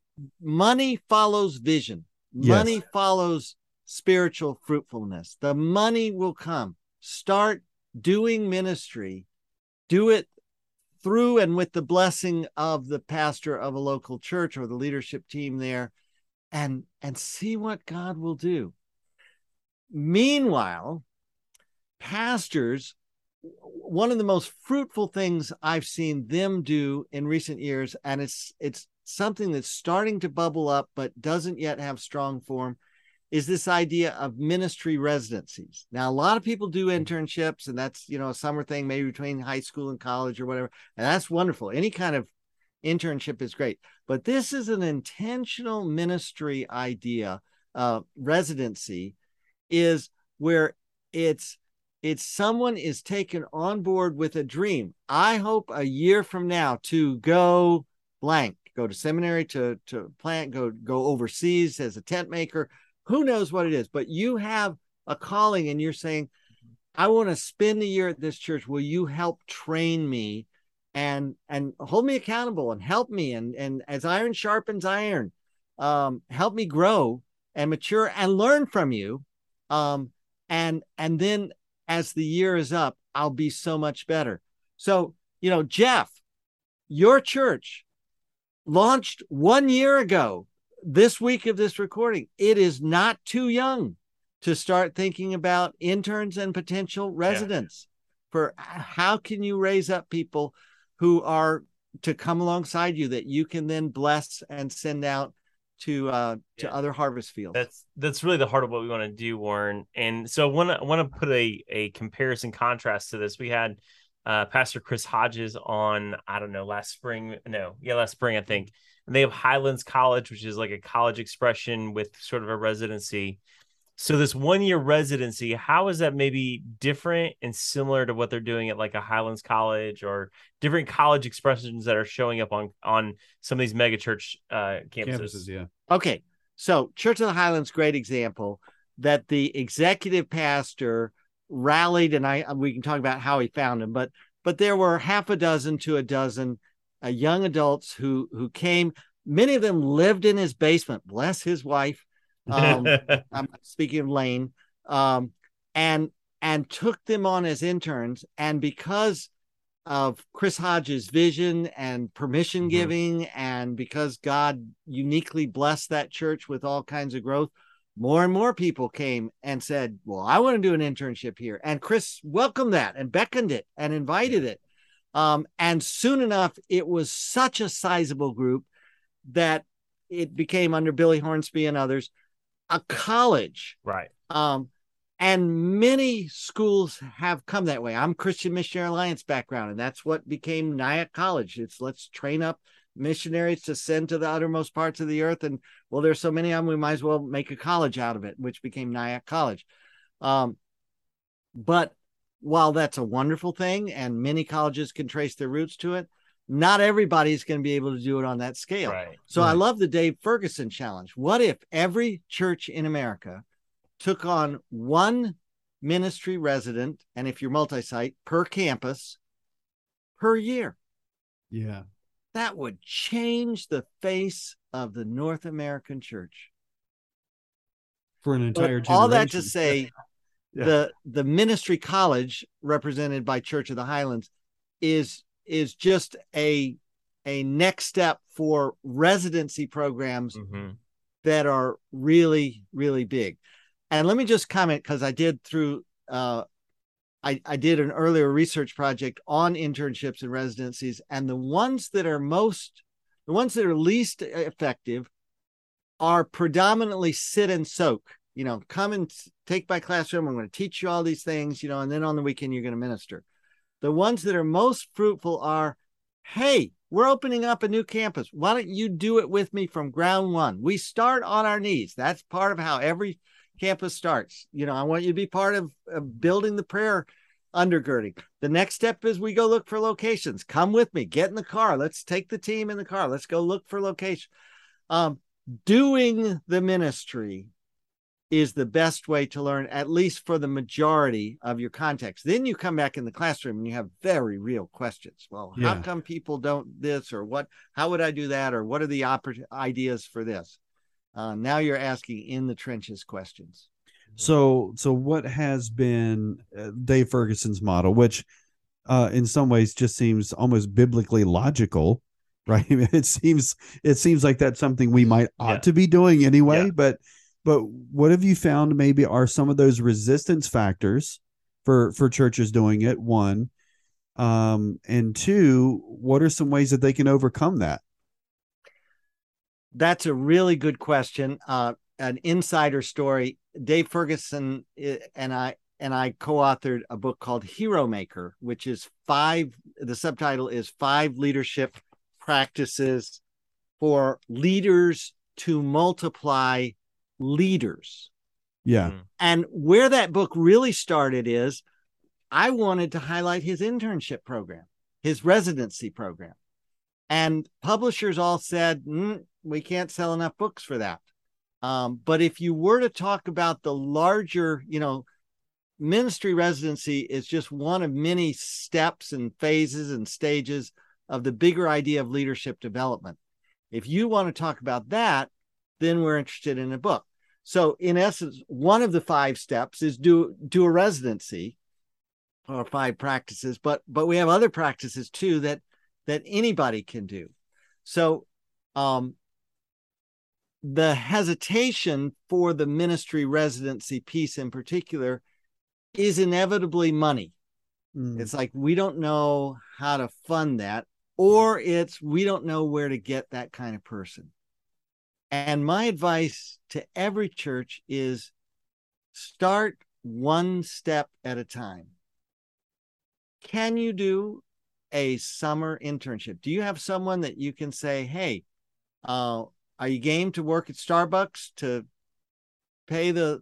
money follows vision. Yes. Money follows spiritual fruitfulness. The money will come. Start doing ministry. Do it through and with the blessing of the pastor of a local church or the leadership team there and and see what God will do. Meanwhile, pastors one of the most fruitful things I've seen them do in recent years, and it's it's something that's starting to bubble up but doesn't yet have strong form, is this idea of ministry residencies. Now, a lot of people do hmm. internships, and that's you know a summer thing, maybe between high school and college or whatever, and that's wonderful. Any kind of internship is great, but this is an intentional ministry idea. Uh, residency is where it's it's someone is taken on board with a dream. I hope a year from now to go blank, go to seminary, to to plant, go go overseas as a tent maker. Who knows what it is? But you have a calling, and you're saying, "I want to spend a year at this church. Will you help train me, and and hold me accountable, and help me, and and as iron sharpens iron, um, help me grow and mature and learn from you. Um, and and then as the year is up, I'll be so much better. So, you know, Jeff, your church launched one year ago, this week of this recording. It is not too young to start thinking about interns and potential residents yeah. for how can you raise up people who are to come alongside you that you can then bless and send out to uh to yeah. other harvest fields. That's that's really the heart of what we want to do, Warren. And so I want to want to put a a comparison contrast to this. We had uh Pastor Chris Hodges on I don't know last spring. No, yeah, last spring I think. And they have Highlands College, which is like a college expression with sort of a residency. So this one year residency, how is that maybe different and similar to what they're doing at like a Highlands College or different college expressions that are showing up on on some of these mega church uh, campuses? campuses? Yeah. Okay, so Church of the Highlands, great example that the executive pastor rallied, and I we can talk about how he found him, but but there were half a dozen to a dozen uh, young adults who who came. Many of them lived in his basement. Bless his wife um, *laughs* I'm speaking of Lane, um, and and took them on as interns. And because of Chris Hodges' vision and permission mm-hmm. giving, mm-hmm. and because God uniquely blessed that church with all kinds of growth, more and more people came and said, Well, I want to do an internship here. And Chris welcomed that and beckoned it and invited it. Um, and soon enough, it was such a sizable group that it became under Billy Hornsby and others a college. Right. Um, and many schools have come that way. I'm Christian Missionary Alliance background, and that's what became Nyack College. It's let's train up missionaries to send to the uttermost parts of the earth. And well, there's so many of them, we might as well make a college out of it, which became Nyack College. Um, but while that's a wonderful thing, and many colleges can trace their roots to it, not everybody's going to be able to do it on that scale. Right. So right. I love the Dave Ferguson challenge. What if every church in America took on one ministry resident, and if you're multi site, per campus per year? Yeah. That would change the face of the North American church. For an entire but All that to say, *laughs* yeah. the the ministry college represented by Church of the Highlands is is just a a next step for residency programs mm-hmm. that are really really big. And let me just comment because i did through uh, I, I did an earlier research project on internships and residencies and the ones that are most the ones that are least effective are predominantly sit and soak. You know come and take my classroom i'm going to teach you all these things you know and then on the weekend you're going to minister the ones that are most fruitful are hey, we're opening up a new campus. Why don't you do it with me from ground one? We start on our knees. That's part of how every campus starts. You know, I want you to be part of, of building the prayer undergirding. The next step is we go look for locations. Come with me. Get in the car. Let's take the team in the car. Let's go look for location. Um, doing the ministry is the best way to learn, at least for the majority of your context. Then you come back in the classroom and you have very real questions. Well, yeah. how come people don't this or what? How would I do that? Or what are the oppor- ideas for this? Uh, now you're asking in the trenches questions. So, so what has been uh, Dave Ferguson's model, which uh, in some ways just seems almost biblically logical, *laughs* right? it seems it seems like that's something we might ought yeah. to be doing anyway, yeah. but but what have you found maybe are some of those resistance factors for for churches doing it? One, um, and two, what are some ways that they can overcome that? That's a really good question. Uh, an insider story. Dave Ferguson eh, and I and I co-authored a book called Hero Maker, which is five. The subtitle is five leadership practices for leaders to multiply leaders. Yeah. Mm-hmm. And where that book really started is I wanted to highlight his internship program, his residency program. And publishers all said, mm, we can't sell enough books for that. Um, but if you were to talk about the larger, you know, ministry residency is just one of many steps and phases and stages of the bigger idea of leadership development. If you want to talk about that, then we're interested in a book. So in essence, one of the five steps is do do a residency or five practices, but but we have other practices too that that anybody can do. So um the hesitation for the ministry residency piece in particular is inevitably money. Mm. It's like we don't know how to fund that, or it's we don't know where to get that kind of person. And my advice to every church is start one step at a time. Can you do a summer internship? Do you have someone that you can say, hey, uh, are you game to work at Starbucks to pay the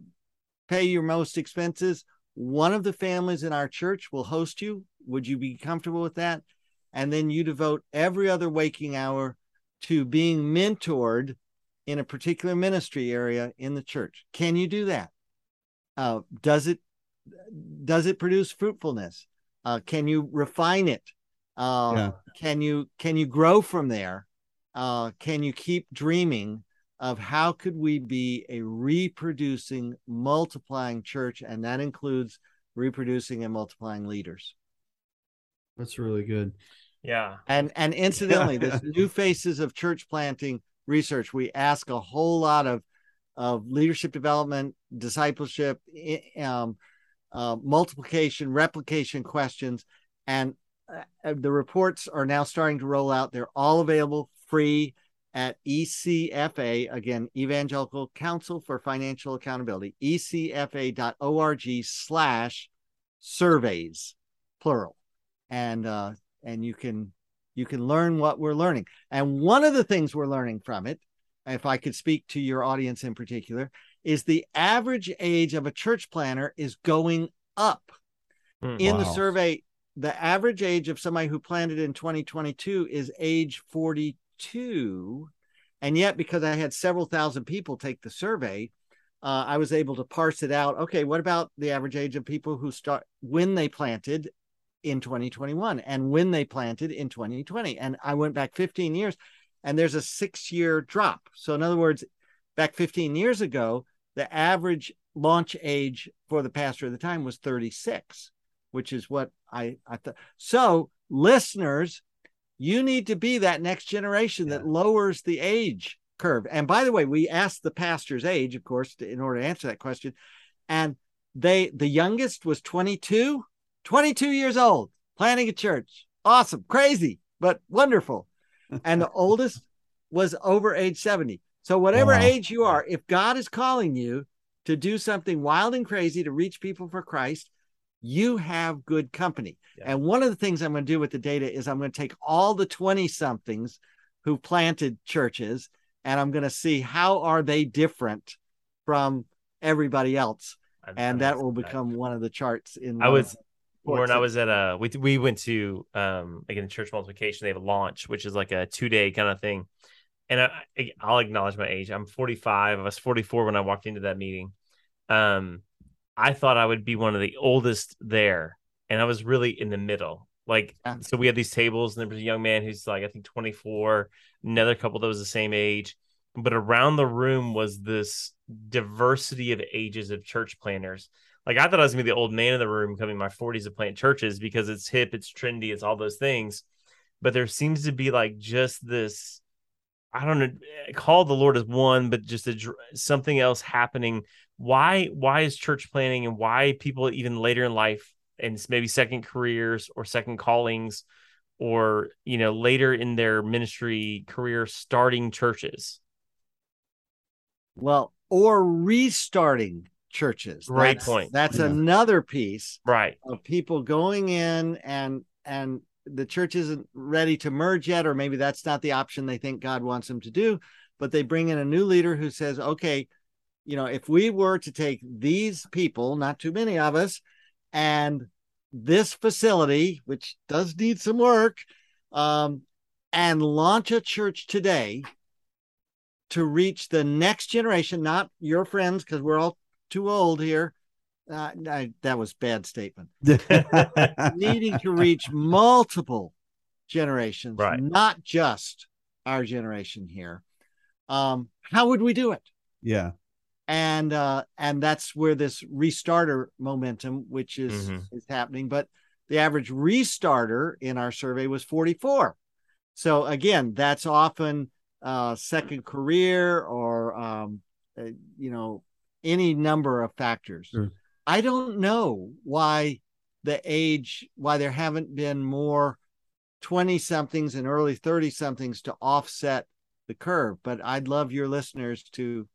pay your most expenses? One of the families in our church will host you. Would you be comfortable with that? And then you devote every other waking hour to being mentored in a particular ministry area in the church. Can you do that? Uh, does it does it produce fruitfulness? Uh, can you refine it? Uh, yeah. Can you can you grow from there? uh, can you keep dreaming of how could we be a reproducing, multiplying church, and that includes reproducing and multiplying leaders. That's really good. Yeah. And and incidentally, *laughs* this new faces of church planting research, we ask a whole lot of of leadership development, discipleship, um, uh, multiplication, replication questions, and uh, the reports are now starting to roll out. They're all available free at ECFA, again, Evangelical Council for Financial Accountability, ecfa.org slash surveys, plural. And uh, and you can you can learn what we're learning. And one of the things we're learning from it, if I could speak to your audience in particular, is the average age of a church planter is going up. Mm, in wow. the survey, the average age of somebody who planted in 2022 is age 42. And yet, because I had several thousand people take the survey, uh, I was able to parse it out. Okay, what about the average age of people who start when they planted in 2021 and when they planted in 2020? And I went back 15 years and there's a six year drop. So, in other words, back 15 years ago, the average launch age for the pastor at the time was 36, which is what I, I thought. So, listeners, you need to be that next generation yeah. that lowers the age curve. And by the way, we asked the pastor's age, of course, to, in order to answer that question. And they, the youngest was 22, 22 years old, planting a church. Awesome, crazy, but wonderful. *laughs* And the oldest was over age 70. So, whatever wow. age you are, if God is calling you to do something wild and crazy to reach people for Christ, you have good company. Yeah. And one of the things I'm going to do with the data is I'm going to take all the 20 somethings who planted churches and I'm going to see how are they different from everybody else. I've and that will become one of the charts in I was when I was at a we we went to um again church multiplication they have a launch which is like a 2 day kind of thing. And I, I'll acknowledge my age. I'm 45. I was 44 when I walked into that meeting. Um I thought I would be one of the oldest there, and I was really in the middle. Like, yeah. so we had these tables, and there was a young man who's like, I think 24, another couple that was the same age. But around the room was this diversity of ages of church planters. Like, I thought I was gonna be the old man in the room coming my 40s to plant churches because it's hip, it's trendy, it's all those things. But there seems to be like just this I don't know, eh, call the Lord as one, but just a, something else happening why why is church planting and why people even later in life and maybe second careers or second callings or you know later in their ministry career starting churches well or restarting churches. Great that's, point. that's yeah. another piece right. of people going in and and the church isn't ready to merge yet or maybe that's not the option they think god wants them to do but they bring in a new leader who says okay you know, if we were to take these people, not too many of us, and this facility, which does need some work, um, and launch a church today to reach the next generation, not your friends, because we're all too old here. Uh, I, that was bad statement. *laughs* Needing to reach multiple generations, right. not just our generation here um, how would we do it? Yeah. And uh, and that's where this restarter momentum, which is Mhm. is happening. But the average restarter in our survey was 44. So again, that's often uh, second career or um, uh, you know any number of factors. Sure. I don't know why the age why there haven't been more 20 somethings and early 30 somethings to offset the curve, but I'd love your listeners to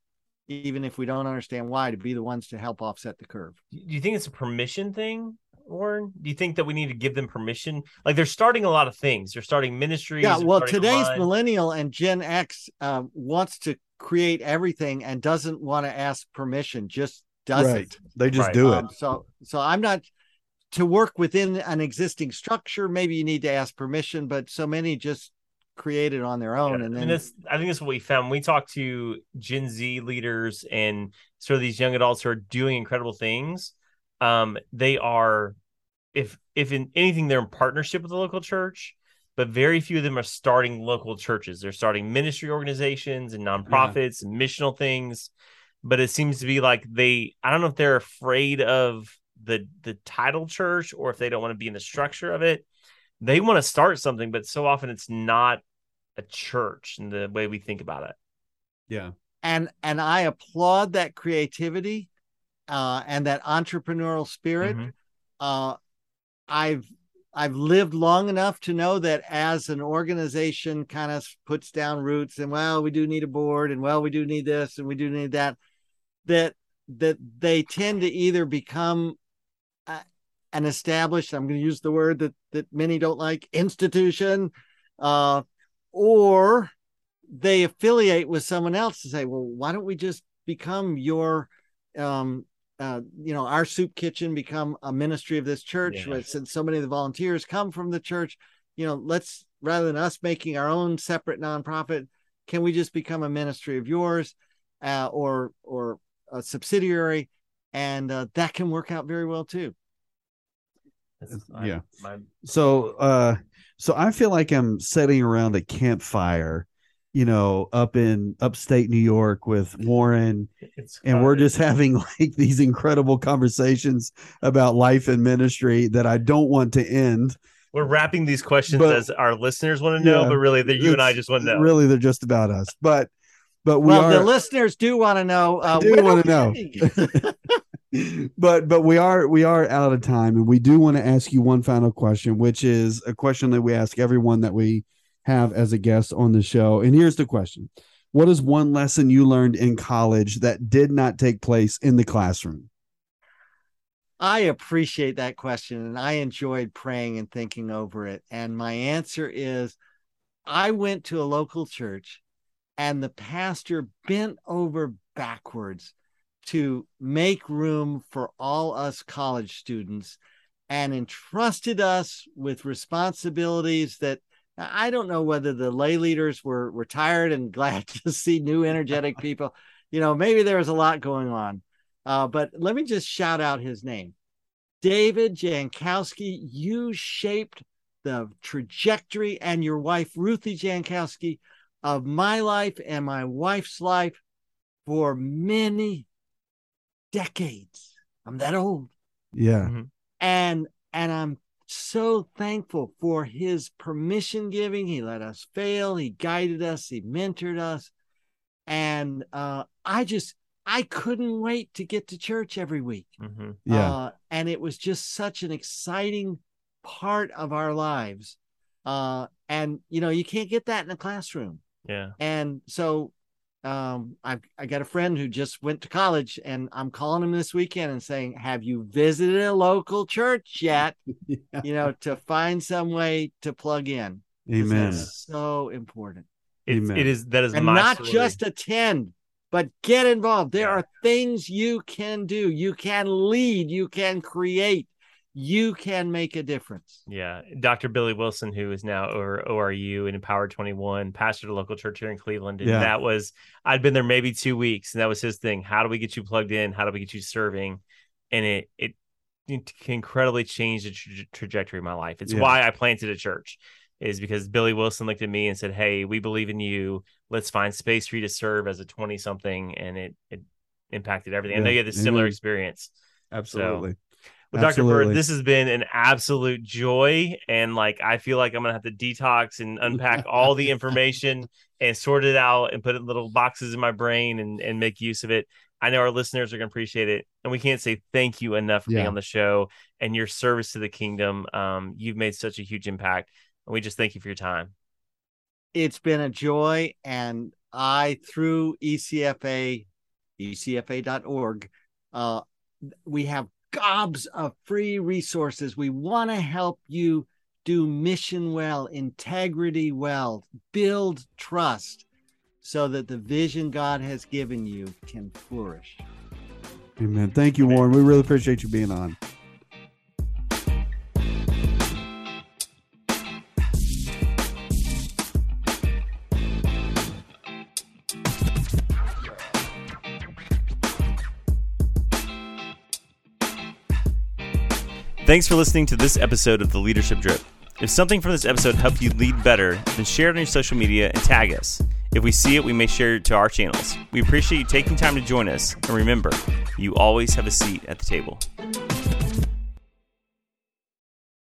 even if we don't understand why to be the ones to help offset the curve. Do you think it's a permission thing, Warren? Do you think that we need to give them permission? Like they're starting a lot of things. They're starting ministries. Yeah, well, today's online. millennial and Gen X uh, wants to create everything and doesn't want to ask permission, just does right. it. They just Right. do it. Um, so, so I'm not to work within an existing structure. Maybe you need to ask permission, but so many just create it on their own, Yeah, and I then mean, that's I think that's what we found. When we talked to Gen Z leaders and sort of these young adults who are doing incredible things. Um, they are, if if in anything, they're in partnership with the local church, but very few of them are starting local churches. They're starting ministry organizations and nonprofits and missional things. But it seems to be like they, I don't know if they're afraid of the the title church or if they don't want to be in the structure of it. They want to start something, but so often it's not a church in the way we think about it. Yeah. and and I applaud that creativity uh, and that entrepreneurial spirit. Mhm. Uh, I've I've lived long enough to know that as an organization kind of puts down roots and well we do need a board and well we do need this and we do need that that that they tend to either become uh, an established I'm going to use the word that that many don't like institution uh, or they affiliate with someone else to say well why don't we just become your um uh, you know, our soup kitchen become a ministry of this church. Yeah. Right? Since so many of the volunteers come from the church, you know, let's rather than us making our own separate nonprofit, can we just become a ministry of yours, uh, or or a subsidiary, and uh, that can work out very well too. Yeah. So uh so I feel like I'm sitting around a campfire, you know, up in upstate New York with Warren it's and we're just having *laughs* like these incredible conversations about life and ministry that I don't want to end. we're wrapping these questions But- as our listeners want to know, Yeah. but really that you and I just want to know. Really they're just about us. But but we well, are the listeners do want to know. Uh, do wanna know. *laughs* *laughs* but but we are we are out of time and we do want to ask you one final question which is a question that we ask everyone that we have as a guest on the show. And here's the question. What is one lesson you learned in college that did not take place in the classroom? I appreciate that question and I enjoyed praying and thinking over it. And my answer is I went to a local church and the pastor bent over backwards to make room for all us college students and entrusted us with responsibilities that I don't know whether the lay leaders were, were tired and *laughs* glad to see new energetic *laughs* people. You know, maybe there was a lot going on. Uh, but let me just shout out his name. David Jankowski, you shaped the trajectory and your wife, Ruthie Jankowski, of my life and my wife's life for many decades. I'm that old. yeah And and I'm so thankful for his permission giving. He let us fail, he guided us, he mentored us. And uh, I just I couldn't wait to get to church every week. Mhm. yeah Uh, and it was just such an exciting part of our lives. Uh, and you know, you can't get that in a classroom. Yeah. And so um, I've I got a friend who just went to college, and I'm calling him this weekend and saying, "Have you visited a local church *laughs* yet? Yeah. You know, to find some way to plug in. amen so important, It's, Amen. it is that is and my not story. just attend." But get involved. There Yeah. are things you can do. You can lead. You can create. You can make a difference. Yeah, Dr. Billy Wilson, who is now or ORU and Empower 21, pastored a local church here in Cleveland. And Yeah. that was, I'd been there maybe two weeks, and that was his thing. How do we get you plugged in? How do we get you serving? And it, it, it incredibly changed the tra- trajectory of my life. It's Yeah. why I planted a church. is because Billy Wilson looked at me and said, "Hey, we believe in you. Let's find space for you to serve as a 20 something," and it it impacted everything. I know Yeah, you had a similar experience. Absolutely. Well, Dr. Bird, this has been an absolute joy. And like, I feel like I'm going to have to detox and unpack *laughs* all the information and sort it out and put it in little boxes in my brain and, and make use of it. I know our listeners are going to appreciate it. And we can't say thank you enough for being on the show and your service to the kingdom. Um, you've made such a huge impact. And we just thank you for your time. It's been a joy. And I, through ECFA, ecfa.org, uh, we have gobs of free resources. We want to help you do mission well, integrity well, build trust so that the vision God has given you can flourish. Amen. Thank you, Warren. We really appreciate you being on. Thanks for listening to this episode of the Leadership Drip. If something from this episode helped you lead better, then share it on your social media and tag us. If we see it, we may share it to our channels. We appreciate you taking time to join us, and remember, you always have a seat at the table.